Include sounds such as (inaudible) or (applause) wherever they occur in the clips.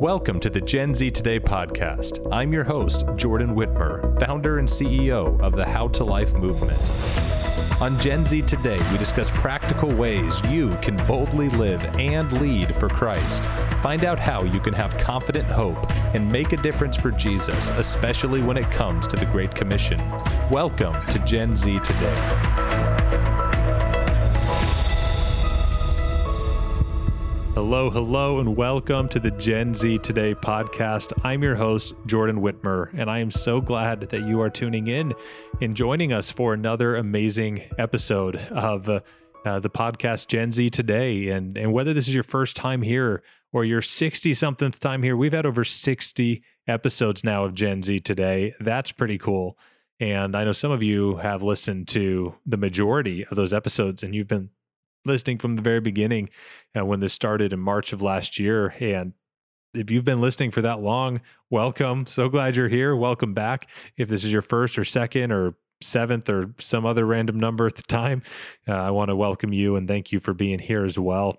Welcome to the Gen Z Today podcast. I'm your host, Jordan Whitmer, founder and CEO of the How to Life movement. On Gen Z Today, we discuss practical ways you can boldly live and lead for Christ. Find out how you can have confident hope and make a difference for Jesus, especially when it comes to the Great Commission. Welcome to Gen Z Today. Hello, hello, and welcome to the Gen Z Today podcast. I'm your host, Jordan Whitmer, and I am so glad that you are tuning in and joining us for another amazing episode of uh, uh, the podcast Gen Z Today. And, and whether this is your first time here or your 60 something time here, we've had over 60 episodes now of Gen Z Today. That's pretty cool. And I know some of you have listened to the majority of those episodes, and you've been listening from the very beginning uh, when this started in March of last year. And if you've been listening for that long, welcome. So glad you're here. Welcome back. If this is your first or second or seventh or some other random number at the time, uh, I want to welcome you and thank you for being here as well.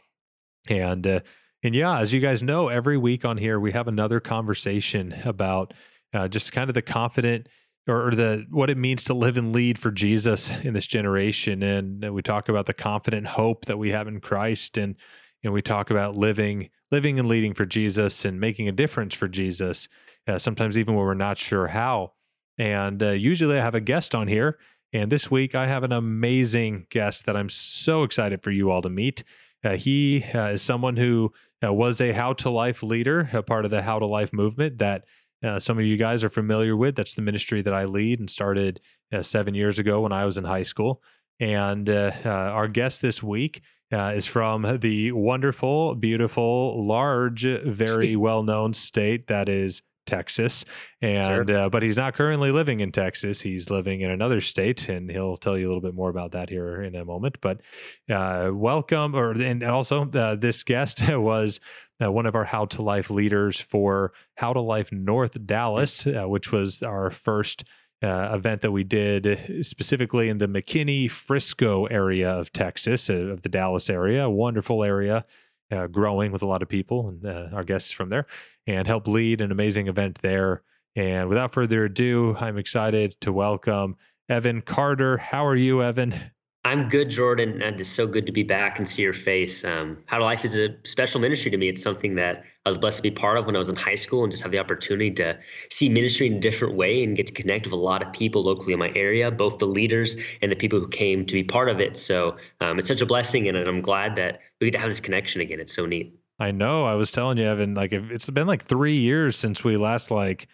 And uh, and yeah, as you guys know, every week on here we have another conversation about uh, just kind of the confident or, the what it means to live and lead for Jesus in this generation. And we talk about the confident hope that we have in Christ, and and we talk about living living and leading for Jesus and making a difference for Jesus. Uh, sometimes even when we're not sure how. And uh, usually I have a guest on here, and this week I have an amazing guest that I'm so excited for you all to meet. Uh, he uh, is someone who uh, was a How to Life leader, a part of the How to Life movement that uh, some of you guys are familiar with. That's the ministry that I lead and started uh, seven years ago when I was in high school. And uh, uh our guest this week uh, is from the wonderful, beautiful, large, very (laughs) well known state that is Texas, and sure. uh, but he's not currently living in Texas. He's living in another state, and he'll tell you a little bit more about that here in a moment. But uh, welcome, or and also uh, this guest (laughs) was uh, one of our How to Life leaders for How to Life North Dallas, uh, which was our first. Uh, event that we did specifically in the McKinney Frisco area of Texas, of the Dallas area, a wonderful area uh, growing with a lot of people and uh, our guests from there, and help lead an amazing event there. And without further ado, I'm excited to welcome Evan Carter. How are you, Evan? I'm good, Jordan, and it's so good to be back and see your face. Um, How to Life is a special ministry to me. It's something that I was blessed to be part of when I was in high school and just have the opportunity to see ministry in a different way and get to connect with a lot of people locally in my area, both the leaders and the people who came to be part of it. So um, it's such a blessing, and I'm glad that we get to have this connection again. It's so neat. I know. I was telling you, Evan, like it's been like three years since we last like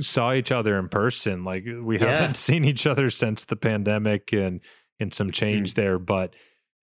saw each other in person. Like we yeah. haven't (laughs) seen each other since the pandemic and and some change mm-hmm. there. But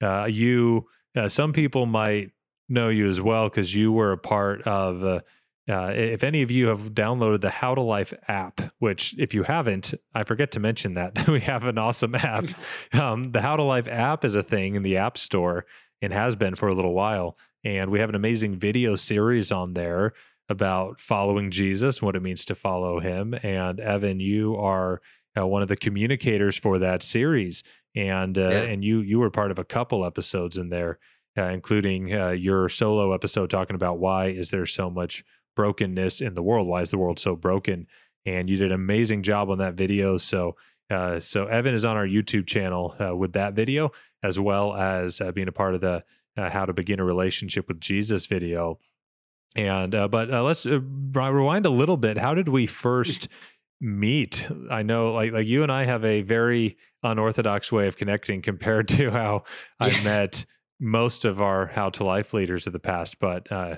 uh, you, uh, some people might know you as well because you were a part of. Uh, uh, if any of you have downloaded the How to Life app, which if you haven't, I forget to mention that (laughs) we have an awesome app. (laughs) Um, the How to Life app is a thing in the App Store and has been for a little while, and we have an amazing video series on there about following Jesus, what it means to follow Him. And Evan, you are uh, one of the communicators for that series, and uh, yeah. and you you were part of a couple episodes in there, uh, including uh, your solo episode talking about why is there so much brokenness in the world? Why is the world so broken? And you did an amazing job on that video. So uh, so Evan is on our YouTube channel uh, with that video, as well as uh, being a part of the How to Begin a Relationship with Jesus video. And but let's rewind a little bit. How did we (laughs) first meet? I know, like like you and I have a very unorthodox way of connecting compared (laughs) to how I met most of our how to life leaders of the past. But uh,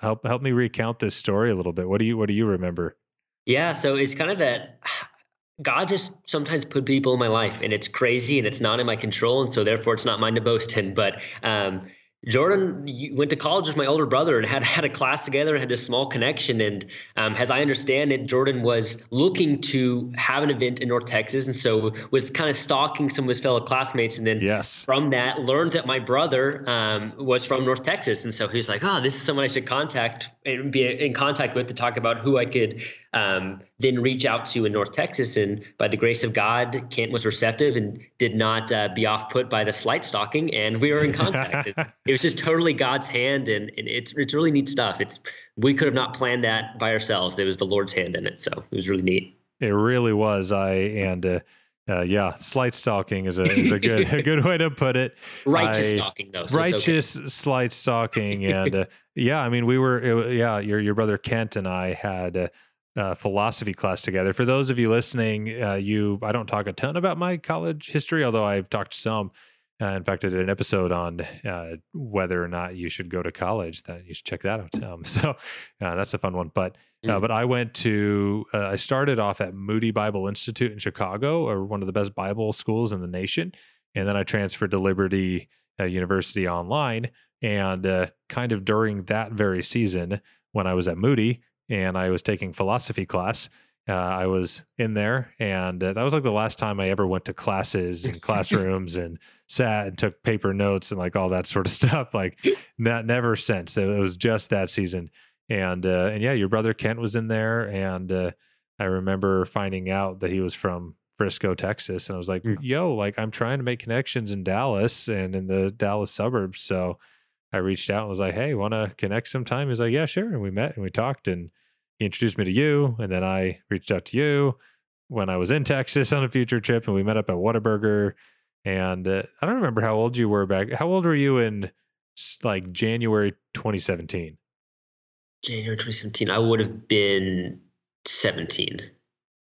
help help me recount this story a little bit. What do you what do you remember? Yeah, so it's kind of that (sighs) God just sometimes put people in my life, and it's crazy, and it's not in my control, and so therefore it's not mine to boast in. But um, Jordan went to college with my older brother and had (laughs) had a class together and had this small connection. And um, as I understand it, Jordan was looking to have an event in North Texas, and so was kind of stalking some of his fellow classmates. And then yes. from that, learned that my brother um, was from North Texas, and so he was like, "Oh, this is someone I should contact and be in contact with to talk about who I could um, then reach out to in North Texas. And by the grace of God, Kent was receptive and did not uh, be off put by the slight stalking, and we were in (laughs) contact. it, it, was just totally God's hand, and, and it's it's really neat stuff. It's we could have not planned that by ourselves. It was the Lord's hand in it, so it was really neat. It really was. I and. Uh, uh, yeah, slight stalking is a is a good a good way to put it. (laughs) Righteous I, stalking, though. So righteous okay. slight stalking, and uh, yeah, I mean, we were it, yeah, your your brother Kent and I had a, a philosophy class together. For those of you listening, uh, you I don't talk a ton about my college history, although I've talked some. Uh, in fact, I did an episode on uh, whether or not you should go to college. That you should check that out. Um, (laughs) so uh, that's a fun one. But uh, mm. but I went to uh, I started off at Moody Bible Institute in Chicago, or one of the best Bible schools in the nation, and then I transferred to Liberty uh, University online. And kind of during that very season, when I was at Moody and I was taking philosophy class, uh, I was in there, and uh, that was like the last time I ever went to classes and classrooms and sat and took paper notes and like all that sort of (laughs) stuff. Like, not never since. It was just that season, and uh, and yeah, your brother Kent was in there, and uh, I remember finding out that he was from Frisco, Texas, and I was like, mm. "Yo, like I'm trying to make connections in Dallas and in the Dallas suburbs." So I reached out and was like, "Hey, want to connect sometime?" He's like, "Yeah, sure," and we met and we talked and he introduced me to you, and then I reached out to you when I was in Texas (laughs) on a future trip, and we met up at Whataburger. And uh, I don't remember how old you were back. How old were you in like January 2017? January 2017. I would have been 17.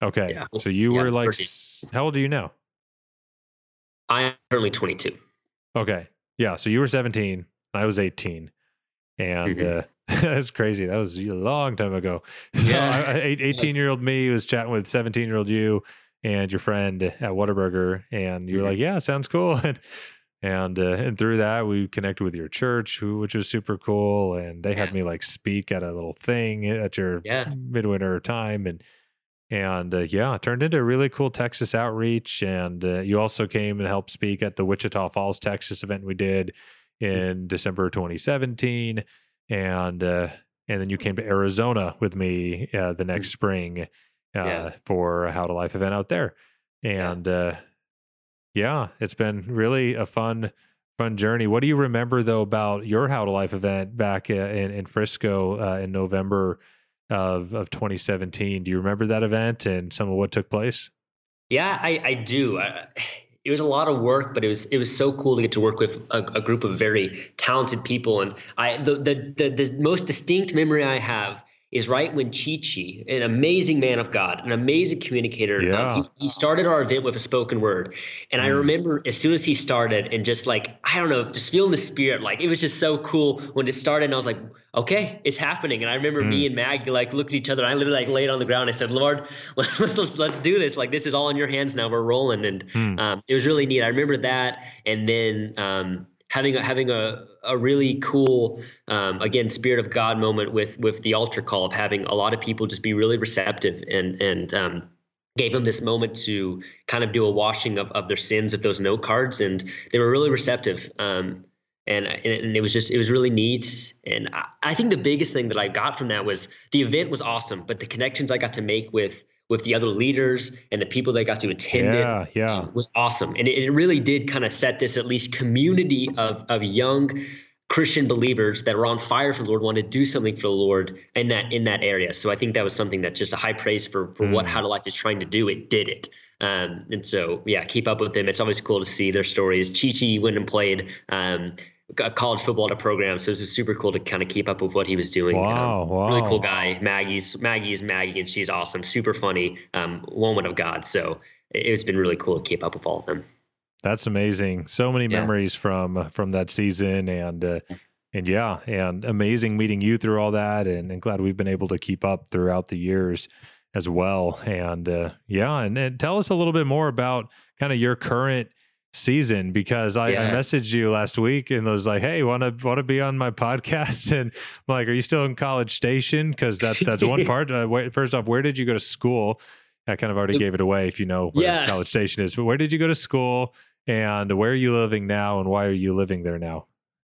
Okay. Yeah. So you yeah, were like, 13. how old are you now? I'm currently 22. Okay. Yeah. So you were 17. I was 18. And mm-hmm. uh, (laughs) That's crazy. That was a long time ago. (laughs) So yeah. 18 year old me was chatting with 17 year old you and your friend at Whataburger, and you were mm-hmm. like, "Yeah, sounds cool." (laughs) and and uh, and through that, we connected with your church, which was super cool. And they yeah. had me like speak at a little thing at your yeah. midwinter time, and and uh, yeah, it turned into a really cool Texas outreach. And uh, you also came and helped speak at the Wichita Falls, Texas event we did. In mm-hmm. December 2017 and uh, and then you came to Arizona with me uh, the next mm. spring uh, yeah. for a How to Life event out there, and yeah. Uh, yeah, it's been really a fun fun journey. What do you remember though about your How to Life event back uh, in, in Frisco uh, in November of of 2017? Do you remember that event and some of what took place? Yeah, I, I do. I, it was a lot of work, but it was it was so cool to get to work with a, a group of very talented people. And I the, the the the most distinct memory I have is right when Chi Chi, an amazing man of God, an amazing communicator, yeah. Um, he, he, started our event with a spoken word. And mm. I remember as soon as he started and just like, I don't know, just feeling the spirit, like it was just so cool when it started. And I was like, okay, it's happening. And I remember mm. me and Maggie like looked at each other. And I literally like laid on the ground. I said, Lord, (laughs) let's, let's, let's, let's do this. Like this is all in your hands now. We're rolling. And mm. um, it was really neat. I remember that. And then, um, having a, having a, a really cool um, again spirit of God moment with with the altar call of having a lot of people just be really receptive and and um, gave them this moment to kind of do a washing of, of their sins of those note cards. And they were really receptive um, and, and it was just it was really neat. And I, I think the biggest thing that I got from that was the event was awesome but the connections I got to make with with the other leaders and the people that got to attend yeah, it yeah. Um, was awesome. And it, it really did kind of set this at least community of of young Christian believers that were on fire for the Lord, wanted to do something for the Lord in that in that area. So I think that was something that just a high praise for for mm. what How to Life is trying to do. It did it. Um, and so yeah, keep up with them. It's always cool to see their stories. Chi Chi went and played um, college football at a program, so it was super cool to kind of keep up with what he was doing. Wow, um, wow. really cool guy. Maggie's Maggie's Maggie, and she's awesome, super funny, um, woman of God. So it's been really cool to keep up with all of them. That's amazing. So many yeah. memories from from that season, and uh, and yeah, and amazing meeting you through all that, and, and glad we've been able to keep up throughout the years as well. And uh, yeah, and, and tell us a little bit more about kind of your current season because I, yeah. I, messaged you last week and was like, "Hey, want to want to be on my (laughs) podcast?" (laughs) And I'm like, "Are you still in College Station?" Because that's that's one (laughs) part. Uh, wait, first off, where did you go to school? I kind of already gave it away if you know where yeah. College Station is. But where did you go to school? And where are you living now? And why are you living there now?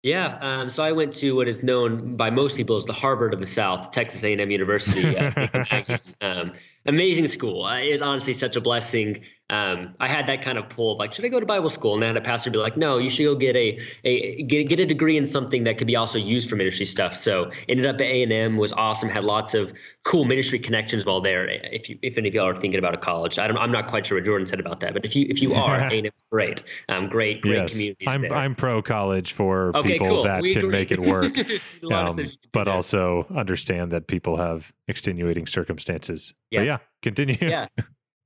Yeah, um, so I went to what is known by most people as the Harvard of the South, Texas A&M University. Uh, um, amazing school. Uh, it was honestly such a blessing. Um, I had that kind of pull of like, should I go to Bible school? And then a pastor would be like, no, you should go get a, a get, get a degree in something that could be also used for ministry stuff. So ended up at A&M was awesome. Had lots of cool ministry connections while there. If you, if any of y'all are thinking about a college, I don't, I'm not quite sure what Jordan said about that, but if you, if you are, (laughs) A&M is great. Um, great, great yes. community. I'm, there. I'm pro college for okay, people cool. that we can agree. make it work, (laughs) um, but also understand that people have extenuating circumstances. Yeah. But yeah, continue. Yeah. (laughs)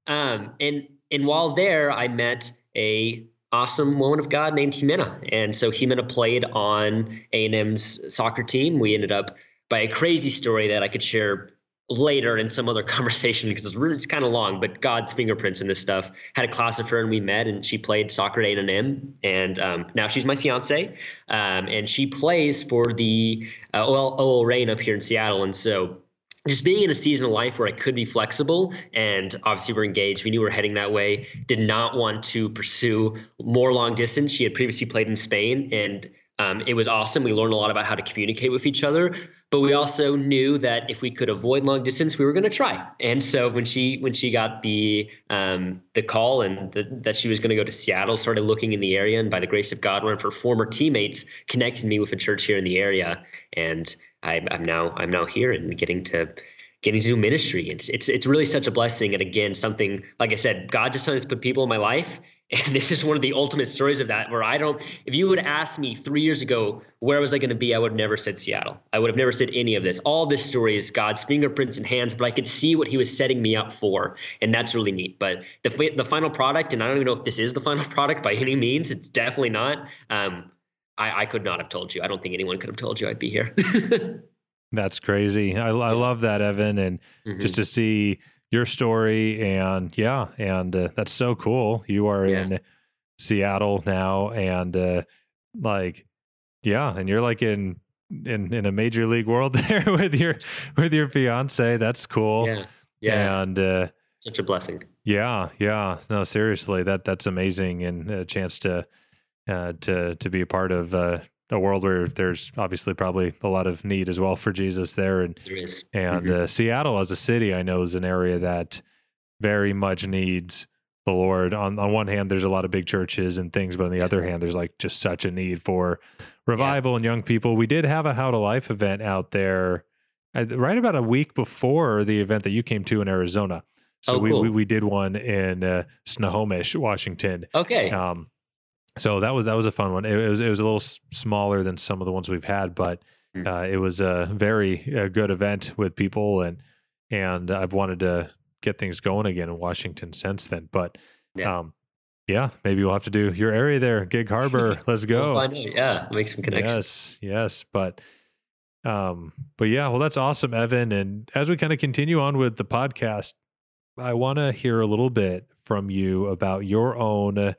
Um, and and while there, I met a awesome woman of God named Jimena. And so Jimena played on A&M's soccer team. We ended up by a crazy story that I could share later in some other (laughs) conversation because it's, it's kind of long, but God's fingerprints in this stuff. Had a class of her and we met and she played soccer at A&M and um, now she's my fiance um, and she plays for the uh, OL, OL Reign up here in Seattle. And so just being in a season of life where I could be flexible and obviously we're engaged. We knew we are heading that way. Did not want to pursue more long distance. She had previously played in Spain and um, it was awesome. We learned a lot about how to communicate with each other, but we also knew that if we could avoid long distance, we were going to try. And so when she when she got the um, the call and the, that she was going to go to Seattle, started looking in the area, and by the grace of God, one of her former teammates connected me with a church here in the area, and I, I'm now I'm now here and getting to getting to do ministry. It's it's it's really such a blessing. And again, something like I said, God just sometimes put people in my life. (laughs) And this is one of the ultimate stories of that, where I don't, if you would ask me three years ago, where was I going to be? I would have never said Seattle. I would have never said any of this. All this story is God's fingerprints and hands, but I could see what he was setting me up for. And that's really neat. But the, the final product, and I don't even know if this is the final (laughs) product by any means, it's definitely not. Um, I, I could not have told you. I don't think anyone could have told you I'd be here. (laughs) That's crazy. I, I love that, Evan, and mm-hmm. just to see your story and yeah, and uh, that's so cool. You are yeah. in Seattle now, and uh, like yeah, and you're like in in in a major league world (laughs) there with your with your fiance. That's cool. Yeah, yeah, and uh, such a blessing. Yeah, yeah. No, seriously, that that's amazing, and a chance to uh, to to be a part of uh, a world where there's obviously probably a lot of need as well for Jesus there. And there is. And mm-hmm. uh, Seattle as a city, I know, is an area that very much needs the Lord. On on one hand, there's a lot of big churches and things, but on the yeah. other hand, there's like just such a need for revival yeah. and young people. We did have a How to Life event out there uh, right about a week before the event that you came to in Arizona. So oh, we, we, we did one in uh, Snohomish, Washington. Okay. Um, so that was that was a fun one. It, it was it was a little s- smaller than some of the ones we've had, but mm. uh, it was a very uh, good event with people, and and I've wanted to get things going again in Washington since then. But yeah, um, yeah maybe we'll have to do your area there, Gig Harbor. (laughs) Let's go. we'll yeah, make some connections. Yes, yes, but um, but yeah, well, that's awesome, Evan. And as we kind of continue on with the podcast, I want to hear a little bit from you about your own.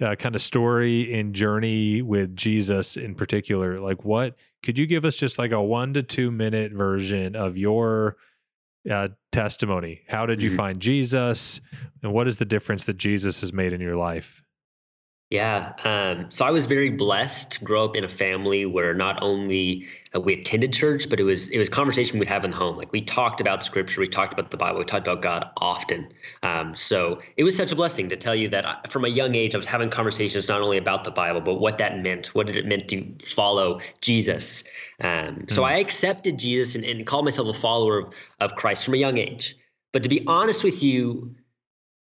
Uh, kind of story and journey with Jesus in particular? Like, what could you give us just like a one to two minute version of your uh, testimony? How did you mm-hmm. find Jesus? And what is the difference that Jesus has made in your life? Yeah. Um, so I was very blessed to grow up in a family where not only uh, we attended church, but it was it was conversation we'd have in the home. Like we talked about scripture, we talked about the Bible, we talked about God often. Um, so it was such a blessing to tell you that I, from a young age, I was having conversations not only about the Bible, but what that meant. What did it mean to follow Jesus? Um, so hmm. I accepted Jesus and, and called myself a follower of, of Christ from a young age. But to be honest with you,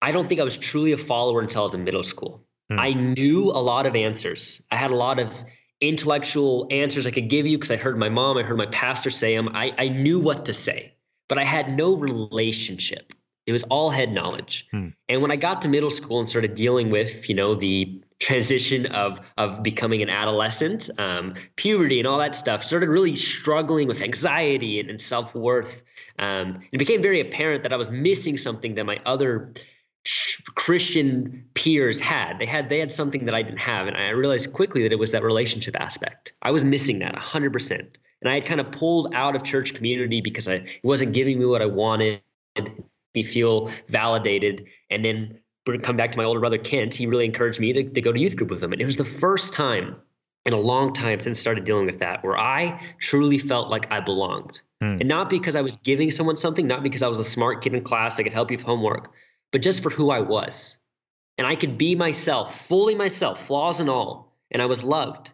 I don't think I was truly a follower until I was in middle school. Hmm. I knew a lot of answers. I had a lot of intellectual answers I could give you because I heard my mom, I heard my pastor say them. I, I knew what to say, but I had no relationship. It was all head knowledge. Hmm. And when I got to middle school and started dealing with, you know, the transition of of becoming an adolescent, um, puberty, and all that stuff, started really struggling with anxiety and, and self worth. Um, it became very apparent that I was missing something that my other Christian peers had. They had they had something that I didn't have, and I realized quickly that it was that relationship aspect. I was missing that 100%. And I had kind of pulled out of church community because I, it wasn't giving me what I wanted, me feel validated. And then come back to my older brother Kent, he really encouraged me to, to go to youth group with him. And it was the first time in a long time since I started dealing with that, where I truly felt like I belonged. Mm. And not because I was giving someone something, not because I was a smart kid in class that could help you with homework, but just for who I was. And I could be myself, fully myself, flaws and all, and I was loved.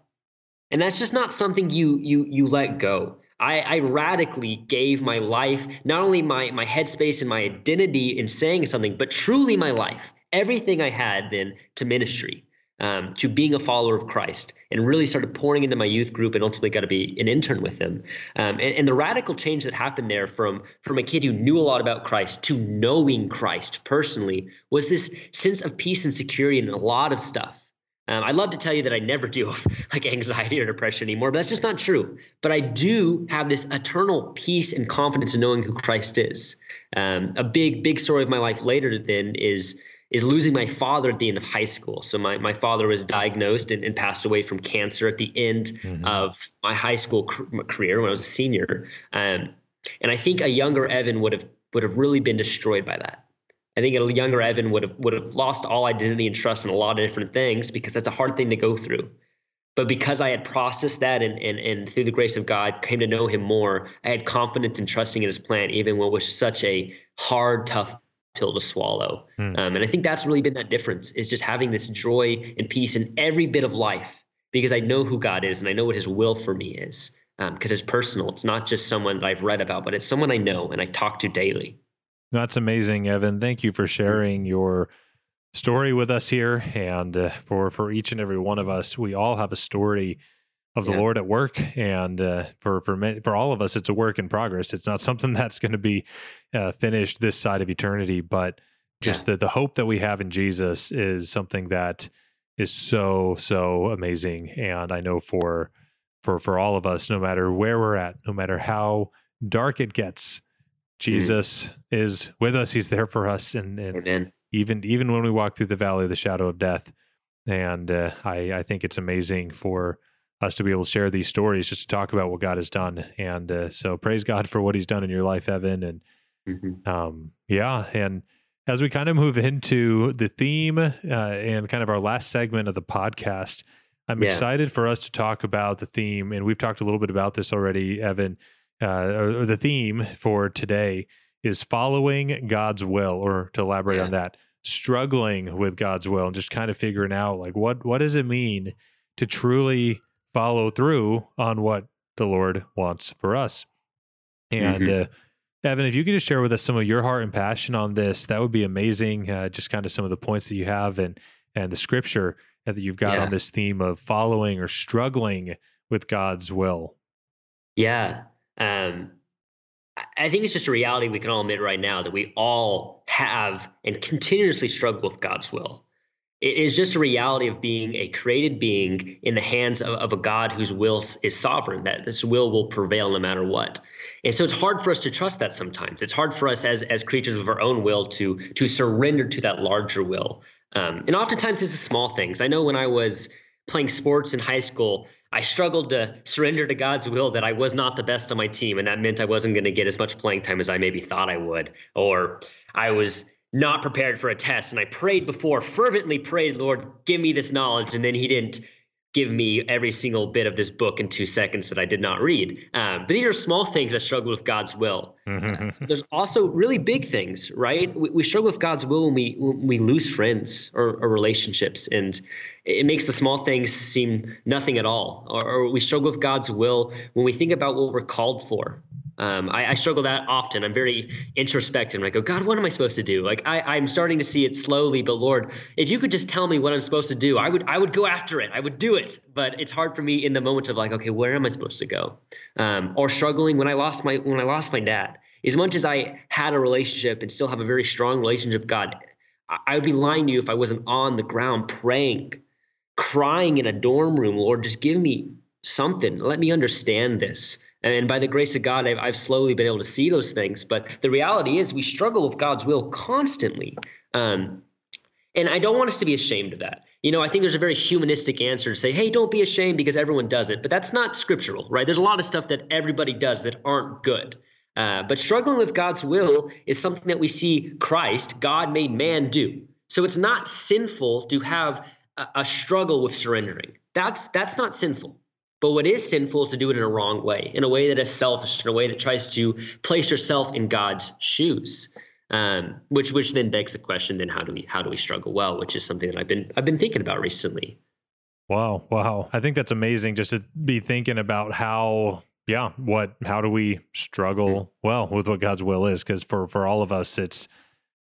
And that's just not something you you you let go. I, I radically gave my life, not only my my headspace and my identity in saying something, but truly my life, everything I had then to ministry um, to being a follower of Christ and really started pouring into my youth group and ultimately got to be an intern with them. Um, and, and, the radical change that happened there from, from a kid who knew a lot about Christ to knowing Christ personally was this sense of peace and security in a lot of stuff. Um, I'd love to tell you that I never (laughs) deal with like anxiety or depression anymore, but that's just not true. But I do have this eternal peace and confidence in knowing who Christ is. Um, a big, big story of my life later then is is losing my father at the end of high school. So my, my father was diagnosed and, and passed away from cancer at the end mm-hmm. of my high school career when I was a senior. Um, and I think a younger Evan would have would have really been destroyed by that. I think a younger Evan would have would have lost all identity and trust in a lot of different things because that's a hard thing to go through. But because I had processed that and, and, and through the grace of God came to know him more, I had confidence and trusting in his plan, even when it was such a hard, tough pill to swallow. Mm. Um, and I think that's really been that difference is just having this joy and peace in every bit of life because I know who God is and I know what his will for me is. Because um, it's personal. It's not just someone that I've read about, but it's someone I know and I talk to daily. That's amazing, Evan. Thank you for sharing your story with us here, and uh, for for each and every one of us. We all have a story of the yeah. Lord at work, and uh, for for many, for all of us, it's a work in progress. It's not something (laughs) that's going to be uh, finished this side of eternity, but just yeah. the the hope that we have in Jesus is something that is so so amazing. And I know for for for all of us, no matter where we're at, no matter how dark it gets, mm-hmm. Jesus mm. is with us. He's there for us, and, and Amen. even even when we walk through the valley of the shadow of death. And uh, I I think it's amazing for us to be able to share these stories just to talk about what God has done. And uh, so praise God for what he's done in your life, Evan. And mm-hmm. um, yeah, and as we kind of move into the theme uh, and kind of our last segment of the podcast, I'm yeah. excited for us to talk about the theme. And we've talked a little bit about this already, Evan. Uh, or, the theme for today is following God's will, or to elaborate yeah. on that, struggling with God's will and just kind of figuring out like what what does it mean to truly follow through on what the Lord wants for us. And mm-hmm. uh, Evan, if you could just share with us some of your heart and passion on this, that would be amazing. Uh, just kind of some of the points that you have and and the scripture that you've got yeah. on this theme of following or struggling with God's will. Yeah. Um, I think it's just a reality we can all admit right now that we all have and continuously struggle with God's will it is just a reality of being a created being in the hands of, of, a God whose will is sovereign, that this will will prevail no matter what. And so it's hard for us to trust that sometimes. It's hard for us as, as creatures of our own will to, to surrender to that larger will. Um, and oftentimes it's the small things. I know when I was playing sports in high school, I struggled to surrender to God's will that I was not the best on my team. And that meant I wasn't going to get as much playing time as I maybe thought I would. Or I was not prepared for a test. And I prayed before, fervently prayed, Lord, give me this knowledge. And then he didn't give me every single bit of this book in two seconds that I did not read. Um, but these are small things that struggle with God's will. Mm-hmm. There's also really big things, right? We, we, struggle with God's will when we when we lose friends or, or, relationships, and it makes the small things seem nothing at all. Or, or we struggle with God's will when we think about what we're called for. Um, I, I, struggle that often. I'm very introspective. I go, God, what am I supposed to do? Like I, I'm starting to see it slowly, but Lord, if you could just tell me what I'm supposed to do, I would, I would go after it. I would do it. But it's hard for me in the moment of like, okay, where am I supposed to go? Um, or struggling when I lost my, when I lost my dad. As much as I had a relationship and still have a very strong relationship with God, I, I would be lying to you if I wasn't on the ground praying, crying in a dorm room. Lord, just give me something. Let me understand this. And by the grace of God, I've, I've, slowly been able to see those things. But the reality is, we struggle with God's will constantly. Um, and I don't want us to be ashamed of that. You know, I think there's a very humanistic answer to say, hey, don't be ashamed because everyone does it. But that's not scriptural, right? There's a lot of stuff that everybody does that aren't good. Uh, but struggling with God's will is something that we see Christ, God made man, do. So it's not sinful to have a, a struggle with surrendering. That's that's not sinful. But what is sinful is to do it in a wrong way, in a way that is selfish, in a way that tries to place yourself in God's shoes. Um, which which then begs the question: Then how do we how do we struggle well? Which is something that I've been I've been thinking about recently. Wow, wow! I think that's amazing just to be thinking about how yeah what how do we struggle well with what God's will is because for for all of us it's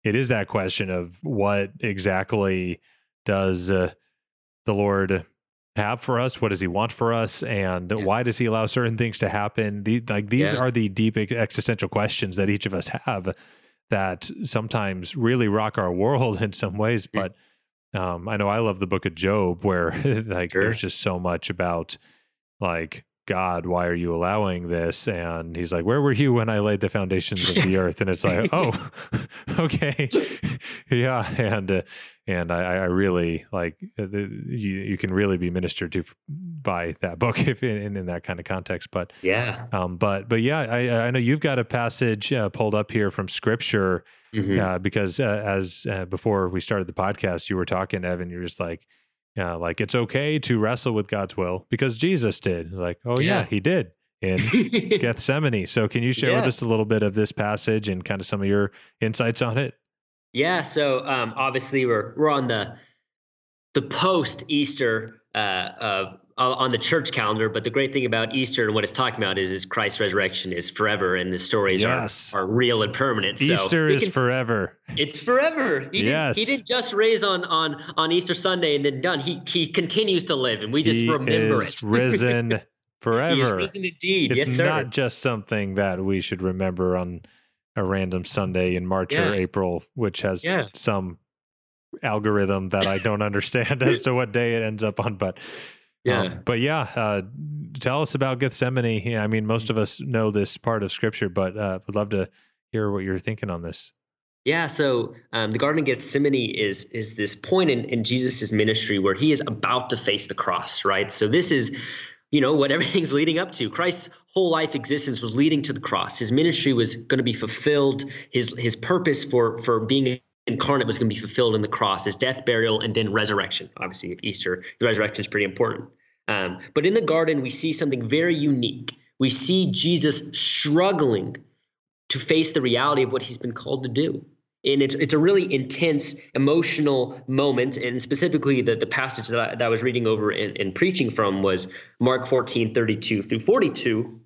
it is that question of what exactly does uh, the Lord have for us? What does He want for us? And yeah. why does He allow certain things to happen? The, like these yeah. are the deep existential questions that each of us have that sometimes really rock our world in some ways. But um, I know I love the Book of Job, where (laughs) like sure. there's just so much about like God, why are you allowing this? And he's like, Where were you when I laid the foundations of (laughs) the earth? And it's like, Oh, (laughs) okay, yeah. And uh, and I, I really like uh, you. You can really be ministered to by that book (laughs) if in, in that kind of context. But yeah, um, but but yeah, I I know you've got a passage uh, pulled up here from Scripture mm-hmm. uh, because uh, as uh, before we started the podcast, you were talking, Evan. You're just like yeah, like it's okay to wrestle with God's will because Jesus did. Like, oh yeah, yeah he did in (laughs) Gethsemane. So can you share yeah. with us a little bit of this passage and kind of some of your insights on it? Yeah. So um, obviously we're we're on the the post Easter uh, of on the church calendar. But the great thing about Easter and what it's talking about is, is Christ's resurrection is forever, and the stories yes. are, are real and permanent. Easter so is can, forever. It's forever. He yes. Didn't, he didn't just raise on on on Easter Sunday and then done. He he continues to live, and we just he remember it. (laughs) Risen forever. He's risen indeed. It's yes, sir. not just something that we should remember on a random Sunday in March yeah. or April, which has yeah. some algorithm that I don't understand as to what day it ends up on, but yeah. Um, but yeah, uh, tell us about Gethsemane. Yeah, I mean, most of us know this part of scripture, but uh, would love to hear what you're thinking on this. Yeah, so um, the Garden of Gethsemane is is this point in, in Jesus' ministry where he is about to face the cross, right? So this is, you know, what (laughs) everything's leading up to. Christ's whole life existence was leading to the cross. His ministry was going to be fulfilled. His his purpose for for being incarnate was going to be fulfilled in the cross, his death, burial, and then resurrection. Obviously, Easter, the resurrection is pretty important. Um, but in the garden, we see something very unique. We see Jesus struggling to face the reality of what he's been called to do. And it's, it's a really intense emotional moment. And specifically, the, the passage that I, that I was reading over and, preaching from was Mark 14, 32 through 42,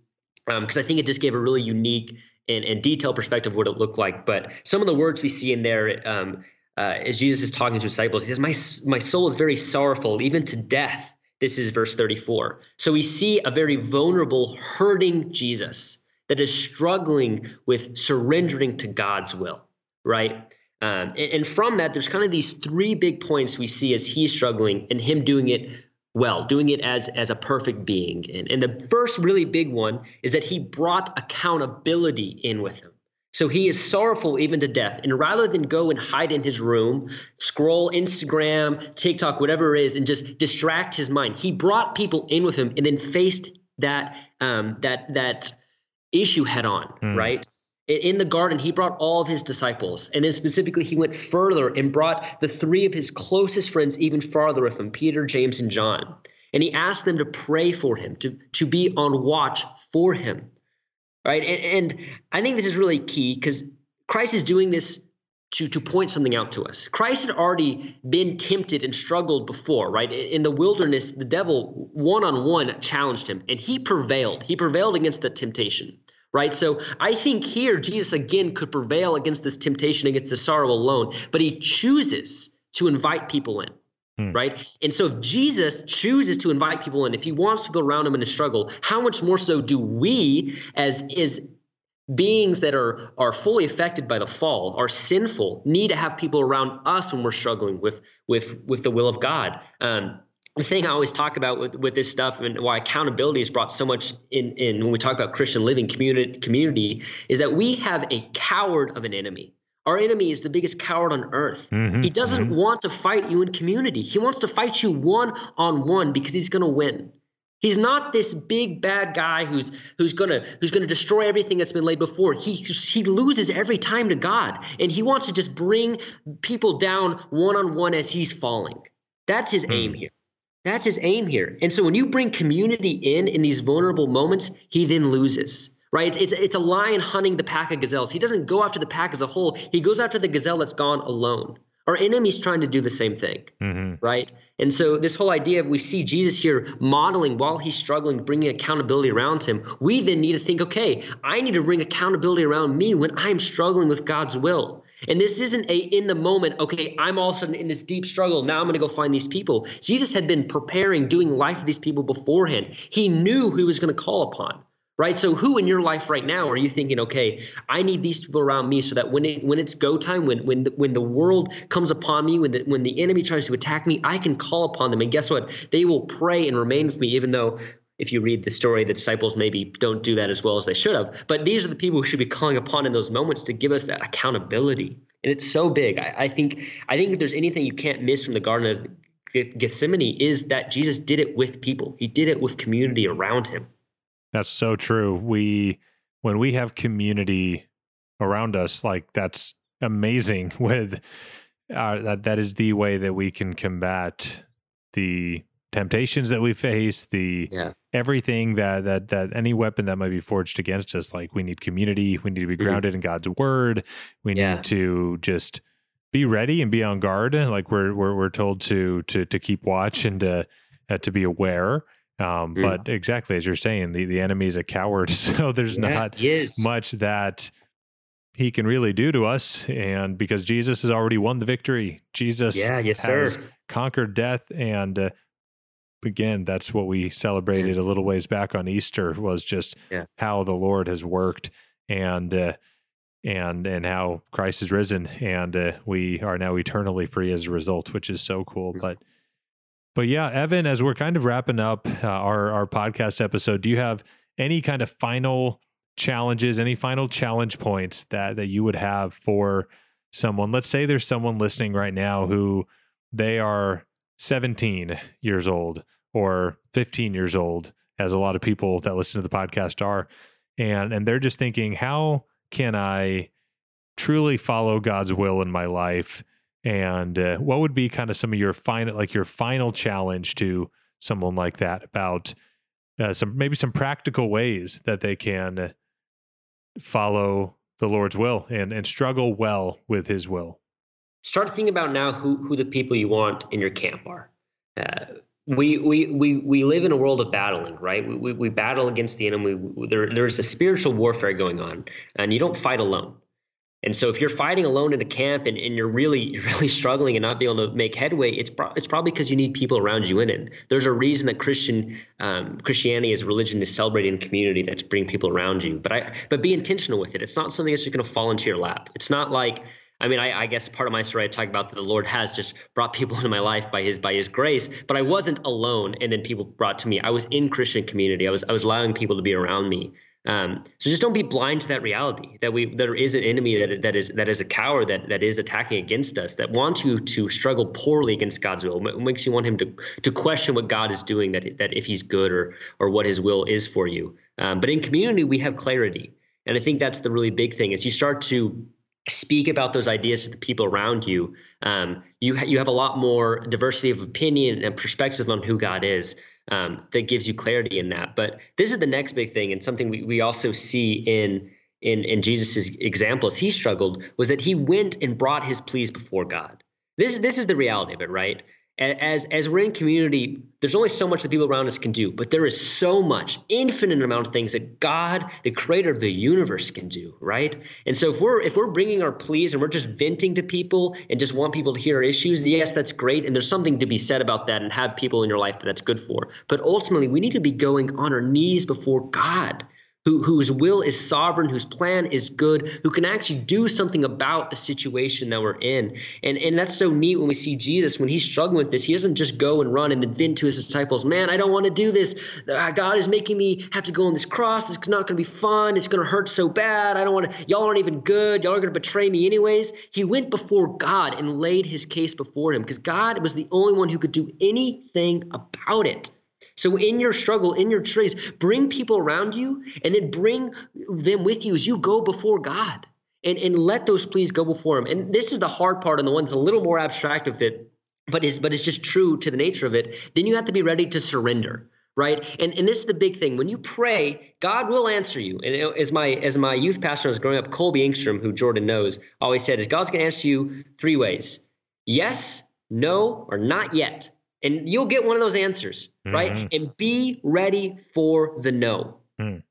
because um, I think it just gave a really unique and, and detailed perspective of what it looked like. But some of the words we see in there, um, uh, as Jesus is talking to his disciples, he says, "My my soul is very sorrowful, even to death." This is verse 34. So we see a very vulnerable, hurting Jesus that is struggling with surrendering to God's will, right? Um, and, and from that, there's kind of these three big points we see as he's struggling and him doing it well, doing it as as a perfect being. And, and the first really big one is that he brought accountability in with him. So he is sorrowful even to death. And rather than go and hide in his room, scroll Instagram, TikTok, whatever it is, and just distract his mind, he brought people in with him and then faced that um, that that issue head on, mm. right? In the garden, he brought all of his disciples. And then specifically, he went further and brought the three of his closest friends even farther with him Peter, James, and John. And he asked them to pray for him, to, to be on watch for him. Right. And, and I think this is really key because Christ is doing this to, to point something out to us. Christ had already been tempted and struggled before, right? In the wilderness, the devil one on one challenged him and he prevailed. He prevailed against that temptation right? So I think here Jesus again could prevail against this temptation, against the sorrow alone, but he chooses to invite people in. Hmm. Right. And so if Jesus chooses to invite people in, if he wants people around him in a struggle, how much more so do we as is beings that are are fully affected by the fall, are sinful, need to have people around us when we're struggling with with with the will of God. Um, the thing I always talk about with, with this stuff and why accountability has brought so much in, in when we talk about Christian living community community is that we have a coward of an enemy. Our enemy is the biggest coward on earth. Mm-hmm, he doesn't mm-hmm. want to fight you in community. He wants to fight you one on one because he's going to win. He's not this big bad guy who's who's gonna who's gonna destroy everything that's been laid before. He he loses every time to God, and he wants to just bring people down one on one as he's falling. That's his mm. aim here. That's his aim here. And so when you bring community in in these vulnerable moments, he then loses. Right? It's, it's a lion hunting the pack of gazelles. He doesn't go after the pack as a whole. He goes after the gazelle that's gone alone. Our enemy's trying to do the same thing, mm-hmm. right? And so this whole idea of we see Jesus here modeling while he's struggling, bringing accountability around him. We then need to think, okay, I need to bring accountability around me when I'm struggling with God's will. And this isn't a in the moment, okay, I'm all of a sudden in this deep struggle. Now I'm going to go find these people. Jesus had been preparing, doing life with these people beforehand. He knew who he was going to call upon. Right. So who in your life right now are you thinking, okay, I need these people around me so that when it when it's go time, when when the, when the world comes upon me, when the when the enemy tries to attack me, I can call upon them. And guess what? They will pray and remain with me, even though if you read the story, the disciples maybe don't do that as well as they should have. But these are the people who should be calling upon in those moments to give us that accountability. And it's so big. I, I think I think if there's anything you can't miss from the Garden of Gethsemane is that Jesus did it with people. He did it with community around him. That's so true. We when we have community around us, like that's amazing. (laughs) With uh, that, that is the way that we can combat the temptations that we face, the yeah. everything that that that any weapon that might be forged against us. Like we need community. We need to be mm-hmm. grounded mm-hmm. in God's word. We yeah. need to just be ready and be on guard. Like we're we're we're told to to to keep watch and to uh, to be aware. Um, mm. But exactly as you're saying, the the enemy is a coward, (laughs) so there's yeah, not much that he can really do to us. And because Jesus has already won the victory, Jesus yeah, yes, has sir. conquered death and uh, again, that's what we celebrated a little ways back on Easter was just yeah. how the Lord has worked and uh, and and how Christ has risen, and uh, we are now eternally free as a result, which is so cool. But but yeah, Evan, as we're kind of wrapping up uh, our our podcast episode, do you have any kind of final challenges, any final challenge points that that you would have for someone? Let's say there's someone listening right now who they are 17 years old or 15 years old, as a lot of people that listen to the podcast are. And and they're just thinking, how can I truly follow God's will in my life? And uh, what would be kind of some of your final, like your final challenge to someone like that about uh, some maybe some practical ways that they can follow the Lord's will and and struggle well with His will. Start thinking about now who who the people you want in your camp are. Uh, we, we we we live in a world of battling, right? We, we, we battle against the enemy. There, there's a spiritual warfare going on, and you don't fight alone. And so, if you're fighting alone in a camp and, and you're really (laughs) you're really struggling and not being able to make headway, it's pro- it's probably because you need people around you in it. There's a reason that Christian um, Christianity as a religion is celebrating community that's bringing people around you. But I but be intentional with it. It's not something that's just going to fall into your lap. It's not like I mean, I, I, guess part of my story I talk about that the Lord has just brought people (laughs) into my life by His by His grace, but I wasn't alone. And then people brought to me. I was in Christian community. I was I was allowing people to be around me. Um, so just don't be blind to that reality that we there is an enemy that that is that is a coward that that is attacking against us that wants you to struggle poorly against God's will. It makes you want him to to question what God is doing that that if He's good or or what His will is for you. Um, but in community we have clarity, and I think that's the really big thing. is you start to speak about those ideas to the people around you, um, you ha- you have a lot more diversity of opinion and perspective on who God is. Um, that gives you clarity in that. But this is the next big thing, and something we, we also see in in in Jesus's example as he struggled was that he went and brought his pleas before God. This this is the reality of it, right? As as we're in community there's only so much that people around us can do but there is so much infinite amount of things that god the creator of the universe can do right? And so if we're if we're bringing our pleas and we're just venting to people and just want people to hear our issues yes that's great and there's something to be said about that and have people in your life that that's good for. But ultimately we need to be going on our knees before god who, whose will is sovereign, whose plan is good, who can actually do something about the situation that we're in. And, and that's so neat when we see Jesus, when he's struggling with this, he doesn't just go and run and vent to his disciples, man, I don't want to do this. Uh, God is making me have to go on this cross. It's not going to be fun. It's going to hurt so bad. I don't want to, y'all aren't even good. Y'all are going to betray me anyways. He went before God and laid his case before him because God was the only one who could do anything about it. So in your struggle, in your trace, bring people around you and then bring them with you as you go before God. And, and let those pleas go before him. And this is the hard part and the one that's a little more abstract with it but is but is just true to the nature of it, then you have to be ready to surrender right? And and this is the big thing. When you pray god will answer you. And as my as my youth pastor was growing up colby engstrom who jordan knows always said is god's going to answer you three ways. Yes no or not yet and you'll get one of those answers mm-hmm. right and be ready for the no mm.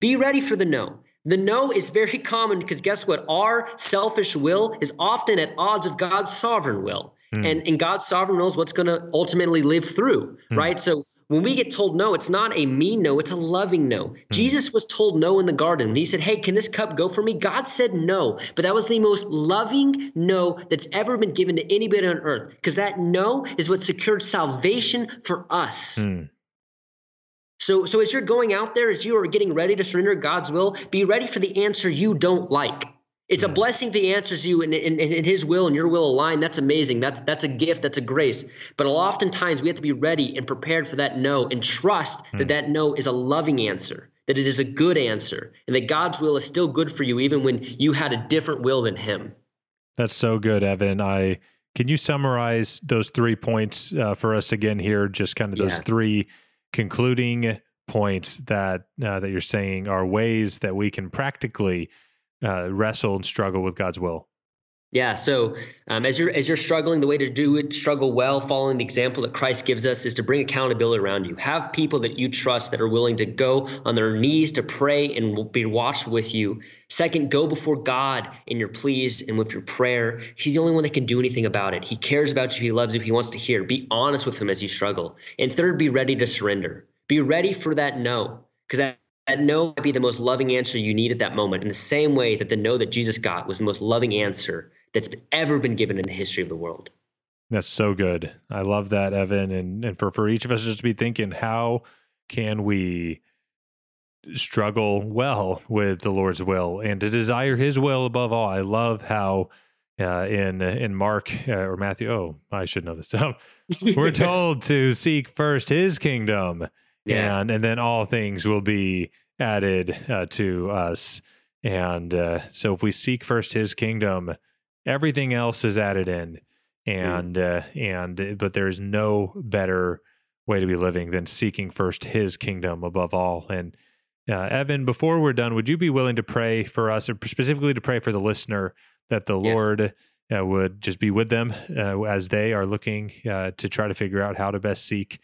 be ready for the no the no is very common because guess what our selfish will is often at odds of god's sovereign will mm. and and god's sovereign will is what's going to ultimately live through mm. right so when we get told no, it's not a mean no, it's a loving no. Mm-hmm. Jesus was told no in the garden. When he said, Hey, can this cup go for me? God said no. But that was the most loving no that's ever been given to anybody on earth because that no is what secured salvation for us. Mm. So, so as you're going out there, as you are getting ready to surrender God's will, be ready for the answer you don't like. It's a blessing if he answers you in, in, in, his will and your will align. That's amazing. That's that's a gift. That's a grace. But oftentimes we have to be ready and prepared for that no and trust mm. that that no is a loving answer, that it is a good answer, and that God's will is still good for you even when you had a different will than Him. That's so good, Evan. I can you summarize those three points uh, for us again here? Just kind of those yeah. three concluding points that uh, that you're saying are ways that we can practically uh, wrestle and struggle with God's will? Yeah. So um, as you're as you're struggling, the way to do it, struggle well, following the example that Christ gives us, is to bring accountability around you. Have people that you trust that are willing to go on their knees to pray and be watched with you. Second, go before God in your pleas and with your prayer. He's the only one that can do anything about it. He cares about you. He loves you. He wants to hear. Be honest with him as you struggle. And third, be ready to surrender. Be ready for that no, because that that no might be the most loving answer you need at that moment, in the same way that the no that Jesus got was the most loving answer that's ever been given in the history of the world. That's so good. I love that, Evan. And and for, for each of us just to be thinking, how can we struggle well with the Lord's will and to desire his will above all? I love how uh, in in Mark uh, or Matthew, oh, I should know this. (laughs) we're (laughs) told to seek first his kingdom yeah. and and then all things will be added uh, to us. And uh, so, if we seek first His kingdom, everything else is added in. And mm. uh, and but there's no better way to be living than seeking first His kingdom above all. And uh, Evan, before we're done, would you be willing to pray for us, or specifically to pray for the listener, that the yeah. Lord uh, would just be with them uh, as they are looking uh, to try to figure out how to best seek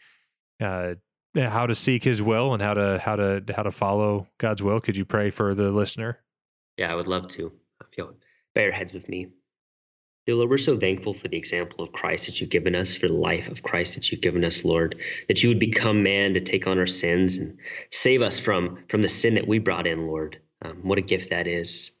uh, how to seek his will and how to how to how to follow God's will. Could you pray for the listener? Yeah, I would love to. If you'll heads with me. Dear Lord, we're so thankful for the example of Christ that you've given us, for the life of Christ that you've given us, Lord, that you would become man to take on our sins and save us from, from the sin that we brought in, Lord. Um, what a gift that is.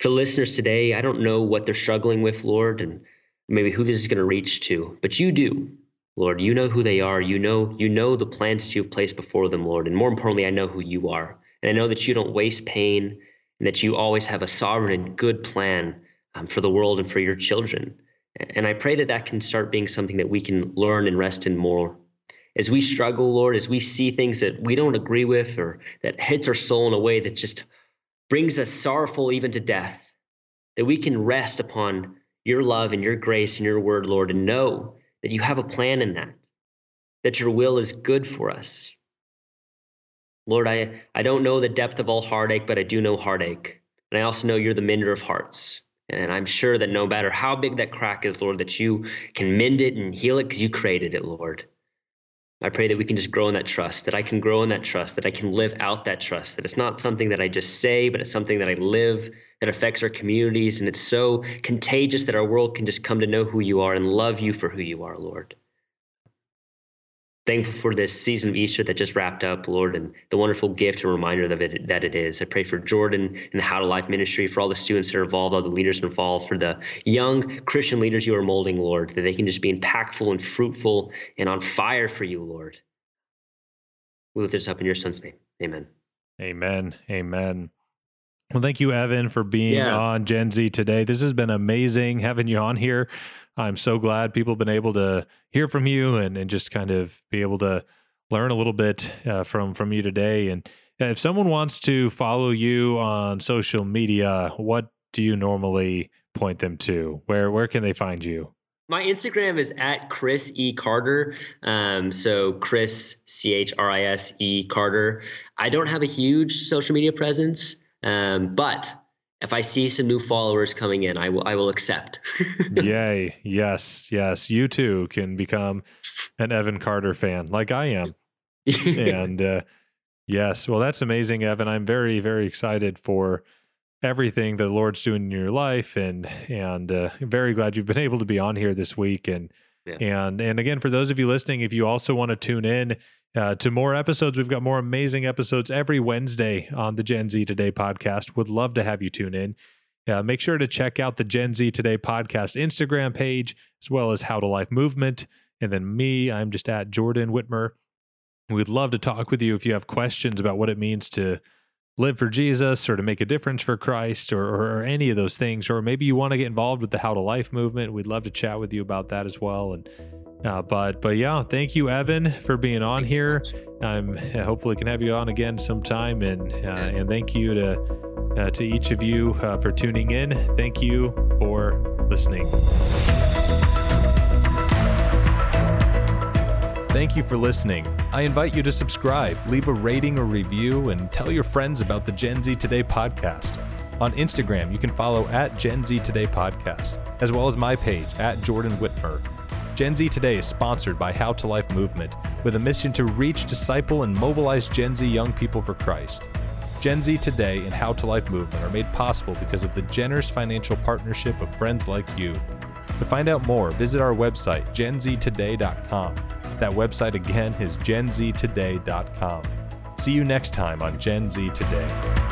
For listeners today, I don't know what they're struggling with, Lord, and maybe who this is going to reach to, but you do. Lord, you know who they are. You know, you know the plans that you have placed before them, Lord. And more importantly, I know who you are. And I know that you don't waste pain and that you always have a sovereign and good plan um, for the world and for your children. And I pray that that can start being something that we can learn and rest in more. As we struggle, Lord, as we see things that we don't agree with or that hits our soul in a way that just brings us sorrowful even to death, that we can rest upon your love and your grace and your word, Lord, and know that you have a plan in that, that your will is good for us. Lord, I, I don't know the depth of all heartache, but I do know heartache. And I also know you're the mender of hearts. And I'm sure that no matter how big that crack is, Lord, that you can mend it and heal it because you created it, Lord. I pray that we can just grow in that trust, that I can grow in that trust, that I can live out that trust, that it's not something that I just say, but it's something that I live that affects our communities. And it's so contagious that our world can just come to know who you are and love you for who you are, Lord. Thankful for this season of Easter that just wrapped up, Lord, and the wonderful gift and reminder of it that it is. I pray for Jordan and the How to Life ministry, for all the students that are involved, all the leaders involved, for the young Christian leaders you are molding, Lord, that they can just be impactful and fruitful and on fire for you, Lord. We lift this up in your son's name. Amen. Amen. Amen. Well, thank you, Evan, for being yeah. on Gen Z today. This has been amazing having you on here. I'm so glad people have been able to hear from you and, and just kind of be able to learn a little bit uh, from from you today. And if someone wants to follow you on social media, what do you normally point them to? Where where can they find you? my Instagram is at Chris E Carter. Um, so Chris C H R I S E Carter. I don't have a huge social media presence, um, but if I see some new followers coming in, I will I will accept. (laughs) Yay! Yes, yes. You too can become an Evan Carter fan, like I am. and uh, yes, well, that's amazing, Evan. I'm very very excited for everything the Lord's doing in your life, and and uh, very glad you've been able to be on here this week. And yeah. and and again, for those of you listening, if you also want to tune in uh, to more episodes, we've got more amazing episodes every Wednesday on the Gen Z Today podcast. Would love to have you tune in. Uh, make sure to check out the Gen Z Today podcast Instagram page as well as How to Life Movement. And then me, I'm just at Jordan Whitmer. We'd love to talk with you if you have questions about what it means to live for Jesus or to make a difference for Christ or, or, any of those things, or maybe you want to get involved with the How to Life movement, we'd love to chat with you about that as well. And uh, but but yeah, thank you, Evan, for being on Thanks here. I'm uh, hopefully can have you on again sometime, and uh, and thank you to uh, to each of you uh, for tuning in. Thank you for listening. Thank you for listening. I invite you to subscribe, leave a rating or review, and tell your friends about the Gen Z Today podcast. On Instagram, you can follow at Gen Z Today Podcast, as well as my page at Jordan Whitmer. Gen Z Today is sponsored by How to Life Movement, with a mission to reach, disciple, and mobilize Gen Z young people for Christ. Gen Z Today and How to Life Movement are made possible because of the generous financial partnership of friends like you. To find out more, visit our website, genztoday.com. That website again is genztoday.com. See you next time on Gen Z Today.